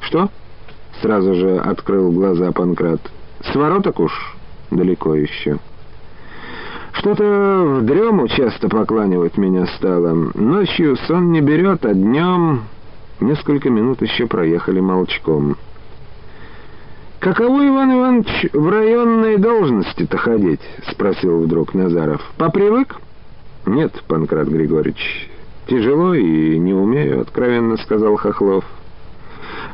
«Что?» — сразу же открыл глаза Панкрат. «С вороток уж?» далеко еще. Что-то в дрему часто покланивать меня стало. Ночью сон не берет, а днем... Несколько минут еще проехали молчком. «Каково, Иван Иванович, в районной должности-то ходить?» — спросил вдруг Назаров. «Попривык?» «Нет, Панкрат Григорьевич, тяжело и не умею», — откровенно сказал Хохлов.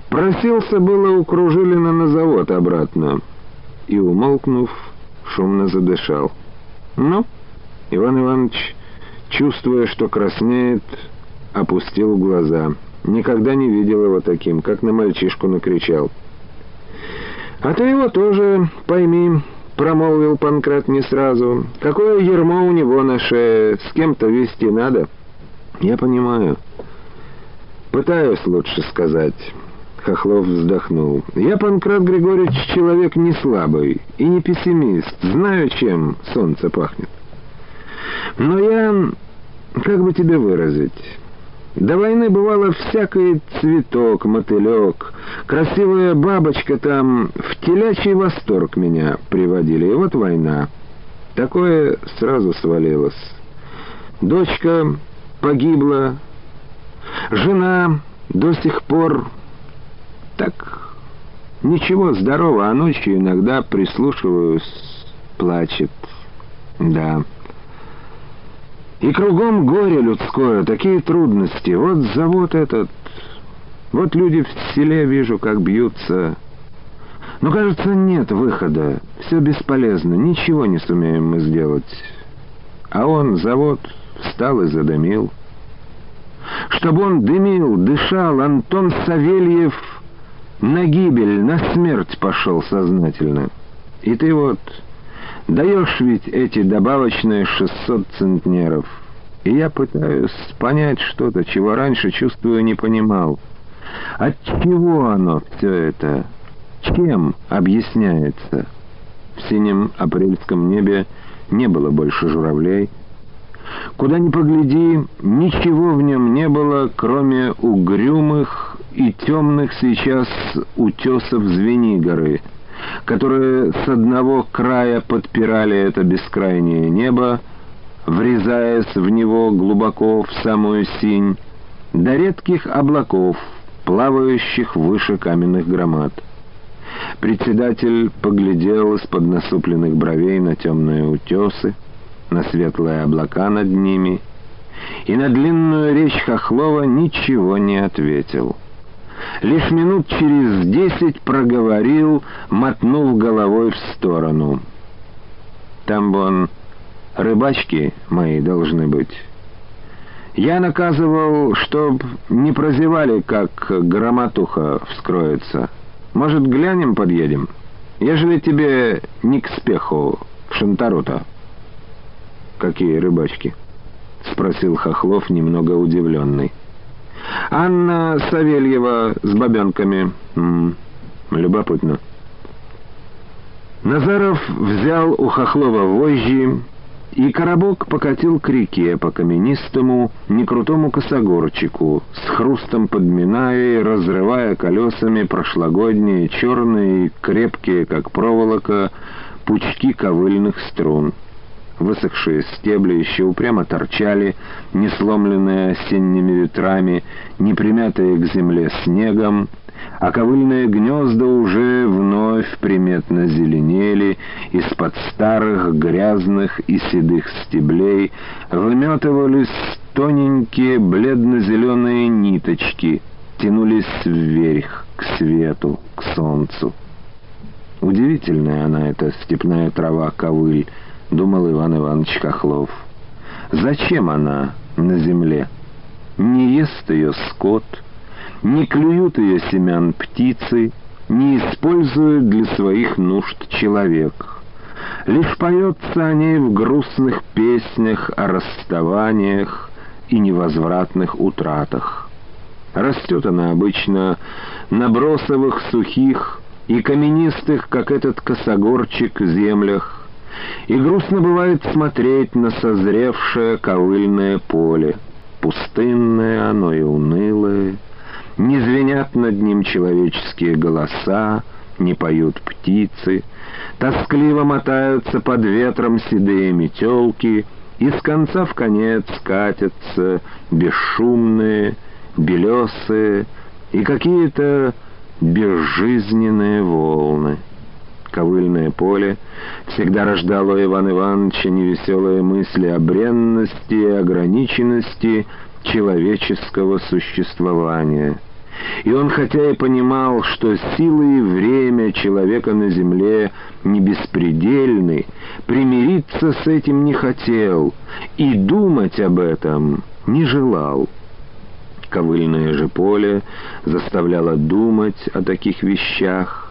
Просился было у Кружилина на завод обратно и, умолкнув, шумно задышал. «Ну?» Иван Иванович, чувствуя, что краснеет, опустил глаза. Никогда не видел его таким, как на мальчишку накричал. «А ты его тоже пойми», — промолвил Панкрат не сразу. «Какое ермо у него на шее, с кем-то вести надо?» «Я понимаю. Пытаюсь лучше сказать». Хохлов вздохнул. «Я, Панкрат Григорьевич, человек не слабый и не пессимист. Знаю, чем солнце пахнет. Но я... как бы тебе выразить...» До войны бывало всякий цветок, мотылек, красивая бабочка там в телячий восторг меня приводили. И вот война. Такое сразу свалилось. Дочка погибла, жена до сих пор так ничего, здорово, а ночью иногда прислушиваюсь, плачет. Да. И кругом горе людское, такие трудности. Вот завод этот, вот люди в селе вижу, как бьются. Но, кажется, нет выхода. Все бесполезно, ничего не сумеем мы сделать. А он, завод, встал и задымил. Чтобы он дымил, дышал, Антон Савельев на гибель, на смерть пошел сознательно. И ты вот даешь ведь эти добавочные 600 центнеров. И я пытаюсь понять что-то, чего раньше, чувствую, не понимал. От чего оно все это? Чем объясняется? В синем апрельском небе не было больше журавлей. Куда ни погляди, ничего в нем не было, кроме угрюмых и темных сейчас утесов Звенигоры, которые с одного края подпирали это бескрайнее небо, врезаясь в него глубоко в самую синь, до редких облаков, плавающих выше каменных громад. Председатель поглядел из-под насупленных бровей на темные утесы, на светлые облака над ними, и на длинную речь Хохлова ничего не ответил. Лишь минут через десять проговорил, мотнув головой в сторону. «Там вон рыбачки мои должны быть». Я наказывал, чтоб не прозевали, как громотуха вскроется. Может, глянем, подъедем? Ежели тебе не к спеху в Шантару-то. «Какие рыбачки?» — спросил Хохлов, немного удивленный. «Анна Савельева с бабенками. М -м, любопытно». Назаров взял у Хохлова вожжи, и коробок покатил к реке по каменистому, некрутому косогорчику, с хрустом подминая и разрывая колесами прошлогодние, черные крепкие, как проволока, пучки ковыльных струн. Высохшие стебли еще упрямо торчали, не сломленные осенними ветрами, не примятые к земле снегом, а ковыльные гнезда уже вновь приметно зеленели, из-под старых грязных и седых стеблей выметывались тоненькие бледно-зеленые ниточки, тянулись вверх, к свету, к солнцу. Удивительная она, эта степная трава-ковыль, — думал Иван Иванович Хохлов. «Зачем она на земле? Не ест ее скот, не клюют ее семян птицы, не использует для своих нужд человек. Лишь поется о ней в грустных песнях о расставаниях и невозвратных утратах. Растет она обычно на бросовых, сухих и каменистых, как этот косогорчик, землях, и грустно бывает смотреть на созревшее ковыльное поле. Пустынное оно и унылое. Не звенят над ним человеческие голоса, не поют птицы. Тоскливо мотаются под ветром седые метелки, и с конца в конец катятся бесшумные, белесые и какие-то безжизненные волны ковыльное поле всегда рождало у Ивана Ивановича невеселые мысли о бренности и ограниченности человеческого существования. И он хотя и понимал, что силы и время человека на земле не беспредельны, примириться с этим не хотел и думать об этом не желал. Ковыльное же поле заставляло думать о таких вещах,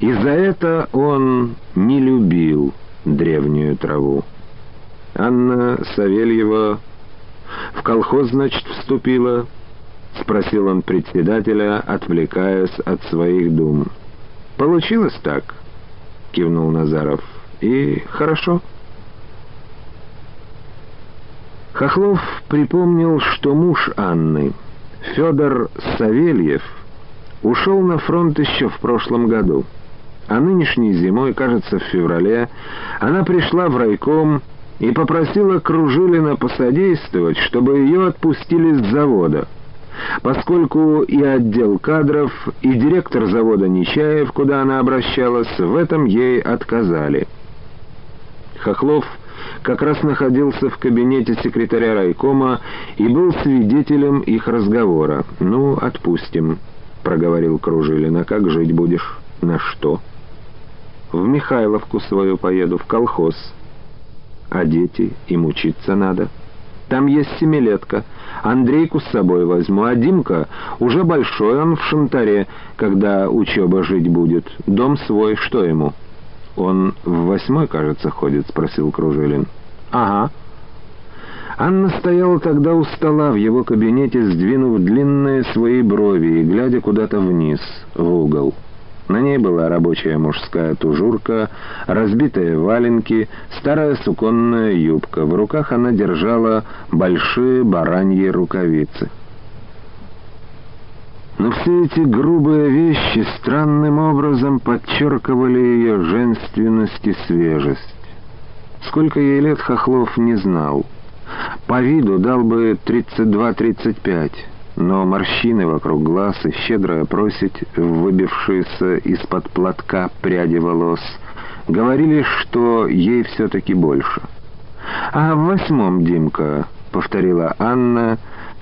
и за это он не любил древнюю траву. Анна Савельева в колхоз, значит, вступила? — спросил он председателя, отвлекаясь от своих дум. «Получилось так?» — кивнул Назаров. «И хорошо». Хохлов припомнил, что муж Анны, Федор Савельев, ушел на фронт еще в прошлом году. А нынешней зимой, кажется, в феврале, она пришла в райком и попросила Кружилина посодействовать, чтобы ее отпустили с завода, поскольку и отдел кадров, и директор завода Нечаев, куда она обращалась, в этом ей отказали. Хохлов как раз находился в кабинете секретаря райкома и был свидетелем их разговора. «Ну, отпустим», — проговорил Кружилин. «А как жить будешь? На что?» В Михайловку свою поеду, в колхоз. А дети, им учиться надо. Там есть семилетка. Андрейку с собой возьму, а Димка уже большой, он в Шантаре, когда учеба жить будет. Дом свой, что ему? Он в восьмой, кажется, ходит, спросил Кружилин. Ага. Анна стояла тогда у стола в его кабинете, сдвинув длинные свои брови и глядя куда-то вниз, в угол. На ней была рабочая мужская тужурка, разбитые валенки, старая суконная юбка. В руках она держала большие бараньи рукавицы. Но все эти грубые вещи странным образом подчеркивали ее женственность и свежесть. Сколько ей лет Хохлов не знал. По виду дал бы 32-35 но морщины вокруг глаз и щедрая просить, выбившиеся из-под платка пряди волос, говорили, что ей все-таки больше. «А в восьмом, Димка», — повторила Анна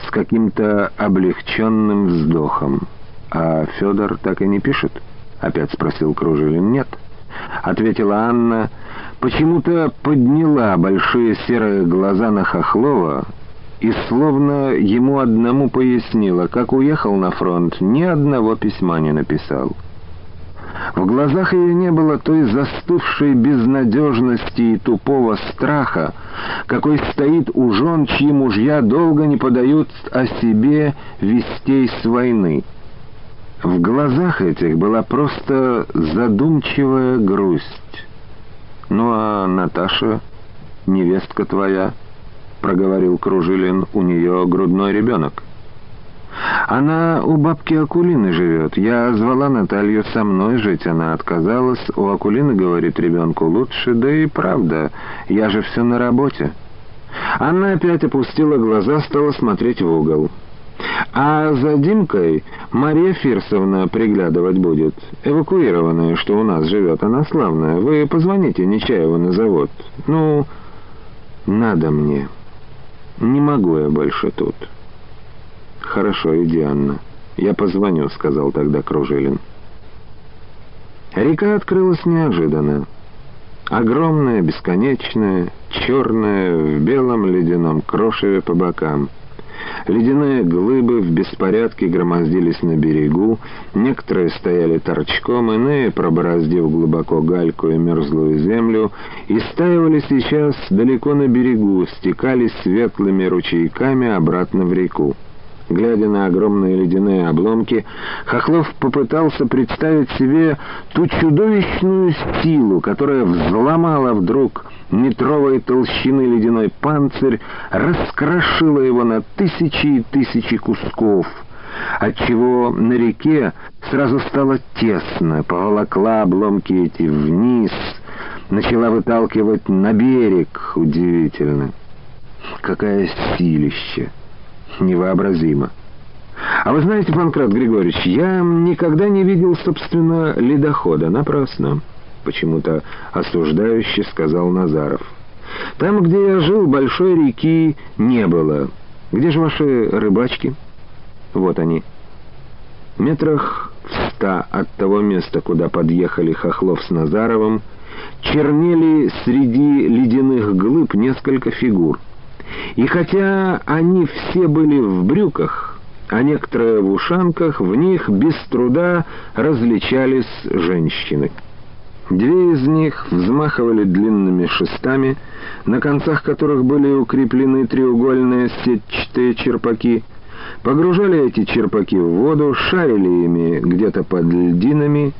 с каким-то облегченным вздохом. «А Федор так и не пишет?» — опять спросил Кружилин. «Нет», — ответила Анна, почему-то подняла большие серые глаза на Хохлова, и словно ему одному пояснила, как уехал на фронт, ни одного письма не написал. В глазах ее не было той застывшей безнадежности и тупого страха, какой стоит у жен, чьи мужья долго не подают о себе вестей с войны. В глазах этих была просто задумчивая грусть. «Ну а Наташа, невестка твоя?» Проговорил Кружилин, — «у нее грудной ребенок». «Она у бабки Акулины живет. Я звала Наталью со мной жить, она отказалась. У Акулины, говорит, ребенку лучше, да и правда, я же все на работе». Анна опять опустила глаза, стала смотреть в угол. «А за Димкой Мария Фирсовна приглядывать будет, эвакуированная, что у нас живет, она славная. Вы позвоните Нечаеву на завод. Ну, надо мне». «Не могу я больше тут». «Хорошо, иди, Анна. Я позвоню», — сказал тогда Кружилин. Река открылась неожиданно. Огромная, бесконечная, черная, в белом ледяном крошеве по бокам — Ледяные глыбы в беспорядке громоздились на берегу, некоторые стояли торчком, иные, пробороздив глубоко гальку и мерзлую землю, и стаивали сейчас далеко на берегу, стекали светлыми ручейками обратно в реку. Глядя на огромные ледяные обломки, Хохлов попытался представить себе ту чудовищную силу, которая взломала вдруг метровой толщины ледяной панцирь, раскрошила его на тысячи и тысячи кусков, отчего на реке сразу стало тесно, поволокла обломки эти вниз, начала выталкивать на берег. Удивительно. Какая силища! Невообразимо. А вы знаете, Панкрат Григорьевич, я никогда не видел, собственно, ледохода. Напрасно. Почему-то осуждающе сказал Назаров. Там, где я жил, большой реки не было. Где же ваши рыбачки? Вот они. Метрах в ста от того места, куда подъехали Хохлов с Назаровым, чернели среди ледяных глыб несколько фигур — и хотя они все были в брюках, а некоторые в ушанках, в них без труда различались женщины. Две из них взмахивали длинными шестами, на концах которых были укреплены треугольные сетчатые черпаки, погружали эти черпаки в воду, шарили ими где-то под льдинами,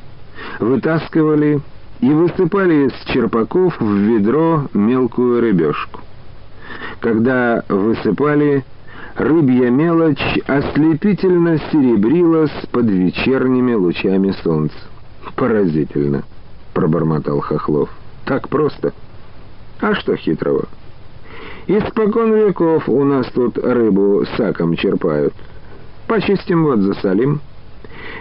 вытаскивали и высыпали из черпаков в ведро мелкую рыбешку. Когда высыпали, рыбья мелочь ослепительно серебрилась под вечерними лучами солнца. «Поразительно», — пробормотал Хохлов. «Так просто. А что хитрого? Испокон веков у нас тут рыбу саком черпают. Почистим вот засолим.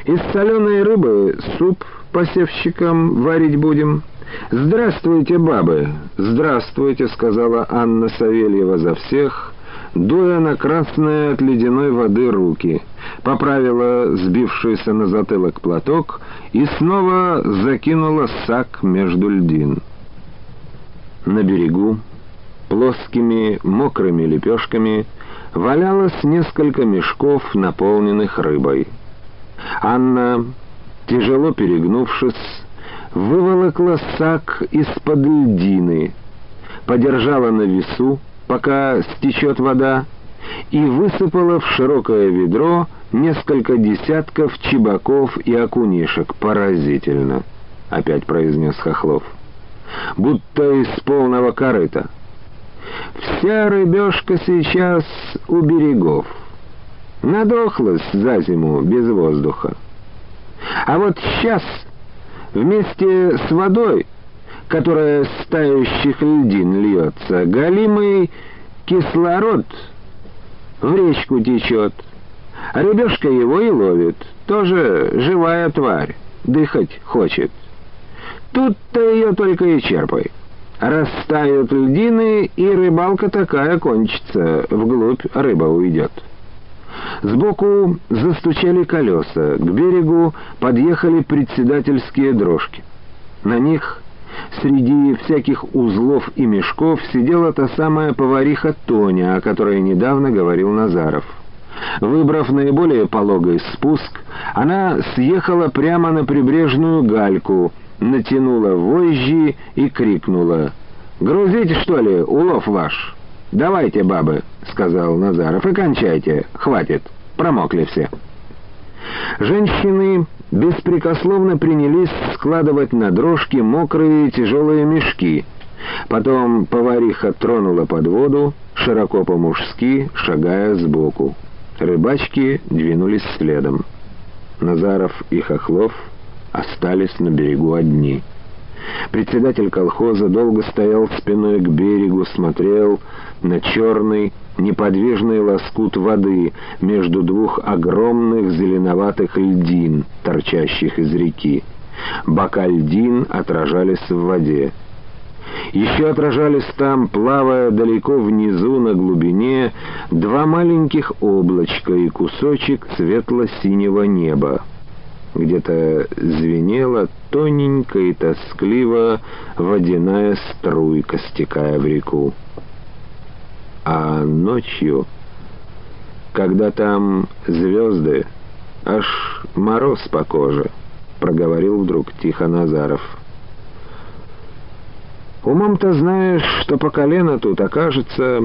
Из соленой рыбы суп посевщикам варить будем». «Здравствуйте, бабы!» «Здравствуйте!» — сказала Анна Савельева за всех, дуя на красные от ледяной воды руки, поправила сбившийся на затылок платок и снова закинула сак между льдин. На берегу плоскими мокрыми лепешками валялось несколько мешков, наполненных рыбой. Анна, тяжело перегнувшись, выволокла сак из-под льдины, подержала на весу, пока стечет вода, и высыпала в широкое ведро несколько десятков чебаков и окунишек. Поразительно, — опять произнес Хохлов. Будто из полного корыта. Вся рыбешка сейчас у берегов. Надохлась за зиму без воздуха. А вот сейчас вместе с водой, которая с тающих льдин льется, галимый кислород в речку течет. Рыбешка его и ловит. Тоже живая тварь. Дыхать хочет. Тут-то ее только и черпай. Растают льдины, и рыбалка такая кончится. Вглубь рыба уйдет. Сбоку застучали колеса, к берегу подъехали председательские дрожки. На них среди всяких узлов и мешков сидела та самая повариха Тоня, о которой недавно говорил Назаров. Выбрав наиболее пологий спуск, она съехала прямо на прибрежную гальку, натянула вожжи и крикнула «Грузите, что ли, улов ваш?» «Давайте, бабы», — сказал Назаров, — «и хватит, промокли все». Женщины беспрекословно принялись складывать на дрожки мокрые тяжелые мешки. Потом повариха тронула под воду, широко по-мужски, шагая сбоку. Рыбачки двинулись следом. Назаров и Хохлов остались на берегу одни. Председатель колхоза долго стоял спиной к берегу, смотрел на черный, неподвижный лоскут воды между двух огромных зеленоватых льдин, торчащих из реки. Бока льдин отражались в воде. Еще отражались там, плавая далеко внизу на глубине, два маленьких облачка и кусочек светло-синего неба. Где-то звенела тоненько и тоскливо водяная струйка, стекая в реку. А ночью, когда там звезды, аж мороз по коже, проговорил вдруг тихо Назаров. Умом-то знаешь, что по колено тут окажется...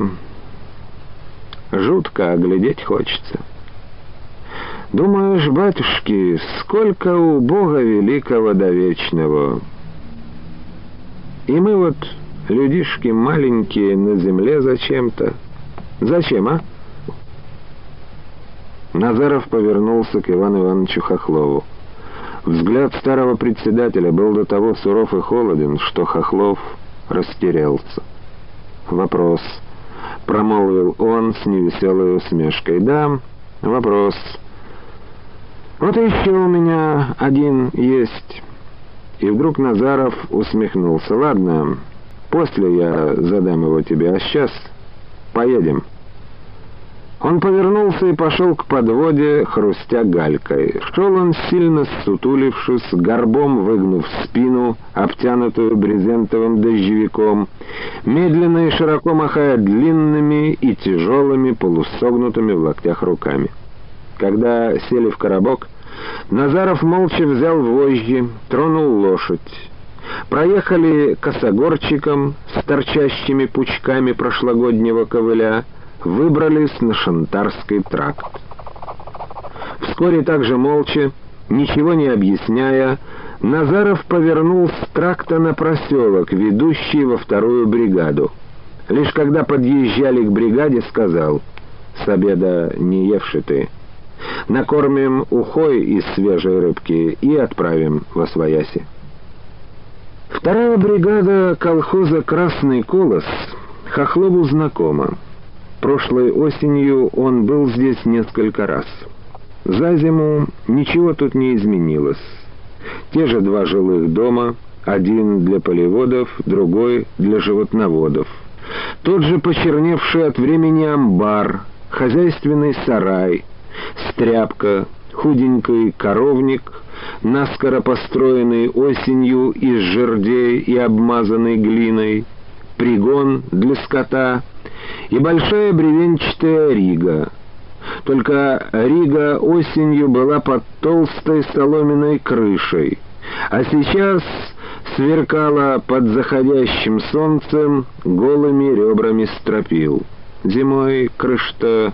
Жутко оглядеть хочется. Думаешь, батюшки, сколько у Бога великого до вечного. И мы вот, людишки маленькие, на земле зачем-то. Зачем, а? Назаров повернулся к Ивану Ивановичу Хохлову. Взгляд старого председателя был до того суров и холоден, что Хохлов растерялся. «Вопрос», — промолвил он с невеселой усмешкой. «Да, вопрос». «Вот еще у меня один есть». И вдруг Назаров усмехнулся. «Ладно, после я задам его тебе, а сейчас поедем». Он повернулся и пошел к подводе, хрустя галькой. Шел он, сильно сутулившись, горбом выгнув спину, обтянутую брезентовым дождевиком, медленно и широко махая длинными и тяжелыми полусогнутыми в локтях руками. Когда сели в коробок, Назаров молча взял вожжи, тронул лошадь. Проехали косогорчиком с торчащими пучками прошлогоднего ковыля, выбрались на Шантарский тракт. Вскоре также молча, ничего не объясняя, Назаров повернул с тракта на проселок, ведущий во вторую бригаду. Лишь когда подъезжали к бригаде, сказал «С обеда не евши ты». Накормим ухой из свежей рыбки и отправим во свояси. Вторая бригада колхоза «Красный колос» Хохлову знакома. Прошлой осенью он был здесь несколько раз. За зиму ничего тут не изменилось. Те же два жилых дома, один для полеводов, другой для животноводов. Тот же почерневший от времени амбар, хозяйственный сарай — стряпка, худенький коровник, наскоро построенный осенью из жердей и обмазанный глиной, пригон для скота и большая бревенчатая рига. Только рига осенью была под толстой соломенной крышей, а сейчас сверкала под заходящим солнцем голыми ребрами стропил. Зимой крыш-то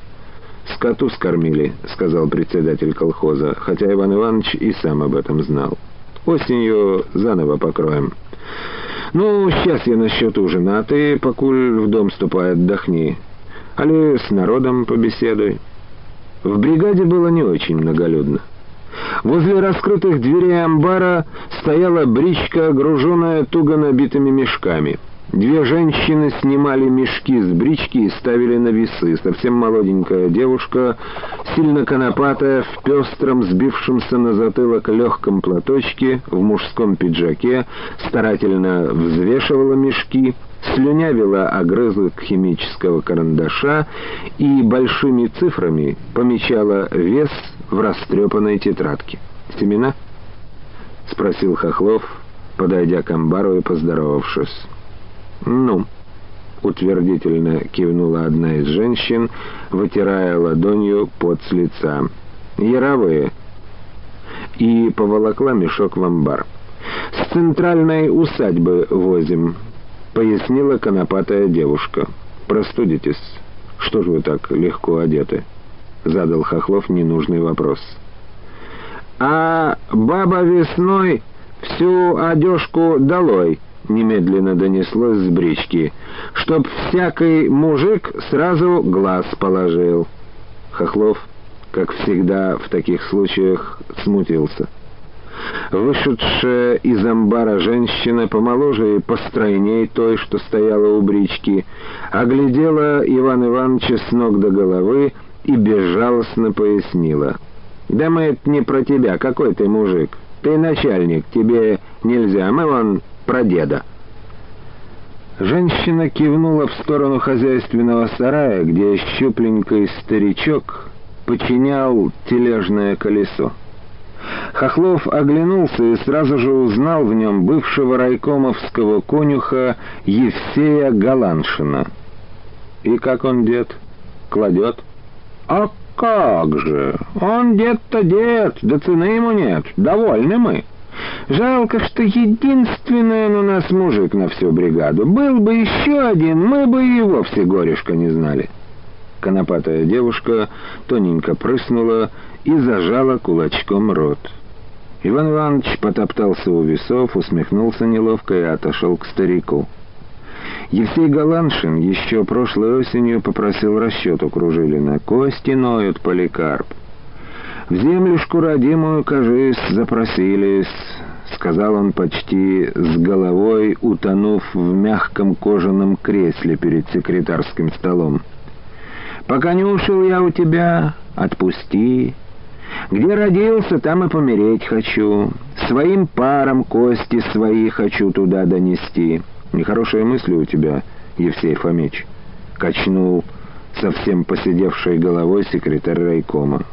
скоту скормили, сказал председатель колхоза, хотя Иван Иванович и сам об этом знал. Осенью заново покроем. Ну, сейчас я насчет ужина, а ты, покуль в дом ступай, отдохни. Али с народом побеседуй. В бригаде было не очень многолюдно. Возле раскрытых дверей амбара стояла бричка, груженная туго набитыми мешками. Две женщины снимали мешки с брички и ставили на весы. Совсем молоденькая девушка, сильно конопатая, в пестром, сбившемся на затылок легком платочке, в мужском пиджаке, старательно взвешивала мешки, слюнявила огрызок химического карандаша и большими цифрами помечала вес в растрепанной тетрадке. «Семена?» — спросил Хохлов, подойдя к амбару и поздоровавшись. «Ну?» — утвердительно кивнула одна из женщин, вытирая ладонью пот с лица. «Яровые!» И поволокла мешок в амбар. «С центральной усадьбы возим», — пояснила конопатая девушка. «Простудитесь. Что же вы так легко одеты?» — задал Хохлов ненужный вопрос. «А баба весной всю одежку долой», — немедленно донеслось с брички, «чтоб всякий мужик сразу глаз положил». Хохлов, как всегда в таких случаях, смутился. Вышедшая из амбара женщина, помоложе и постройней той, что стояла у брички, оглядела Иван Ивановича с ног до головы и безжалостно пояснила. «Да мы это не про тебя, какой ты мужик? Ты начальник, тебе нельзя, мы вон про деда». Женщина кивнула в сторону хозяйственного сарая, где щупленький старичок починял тележное колесо. Хохлов оглянулся и сразу же узнал в нем бывшего райкомовского конюха Евсея Галаншина. «И как он, дед? Кладет?» «А как же! Он дед-то дед, да цены ему нет, довольны мы. Жалко, что единственный он у нас мужик на всю бригаду. Был бы еще один, мы бы и вовсе горюшка не знали». Конопатая девушка тоненько прыснула и зажала кулачком рот. Иван Иванович потоптался у весов, усмехнулся неловко и отошел к старику. Евсей Галаншин еще прошлой осенью попросил расчет у Кружилина. «Кости ноют, Поликарп». «В землюшку родимую, кажись, запросились», — сказал он почти с головой, утонув в мягком кожаном кресле перед секретарским столом. «Пока не ушел я у тебя, отпусти. Где родился, там и помереть хочу. Своим паром кости свои хочу туда донести». «Нехорошие мысли у тебя, Евсей Фомич», — качнул совсем посидевшей головой секретарь райкома.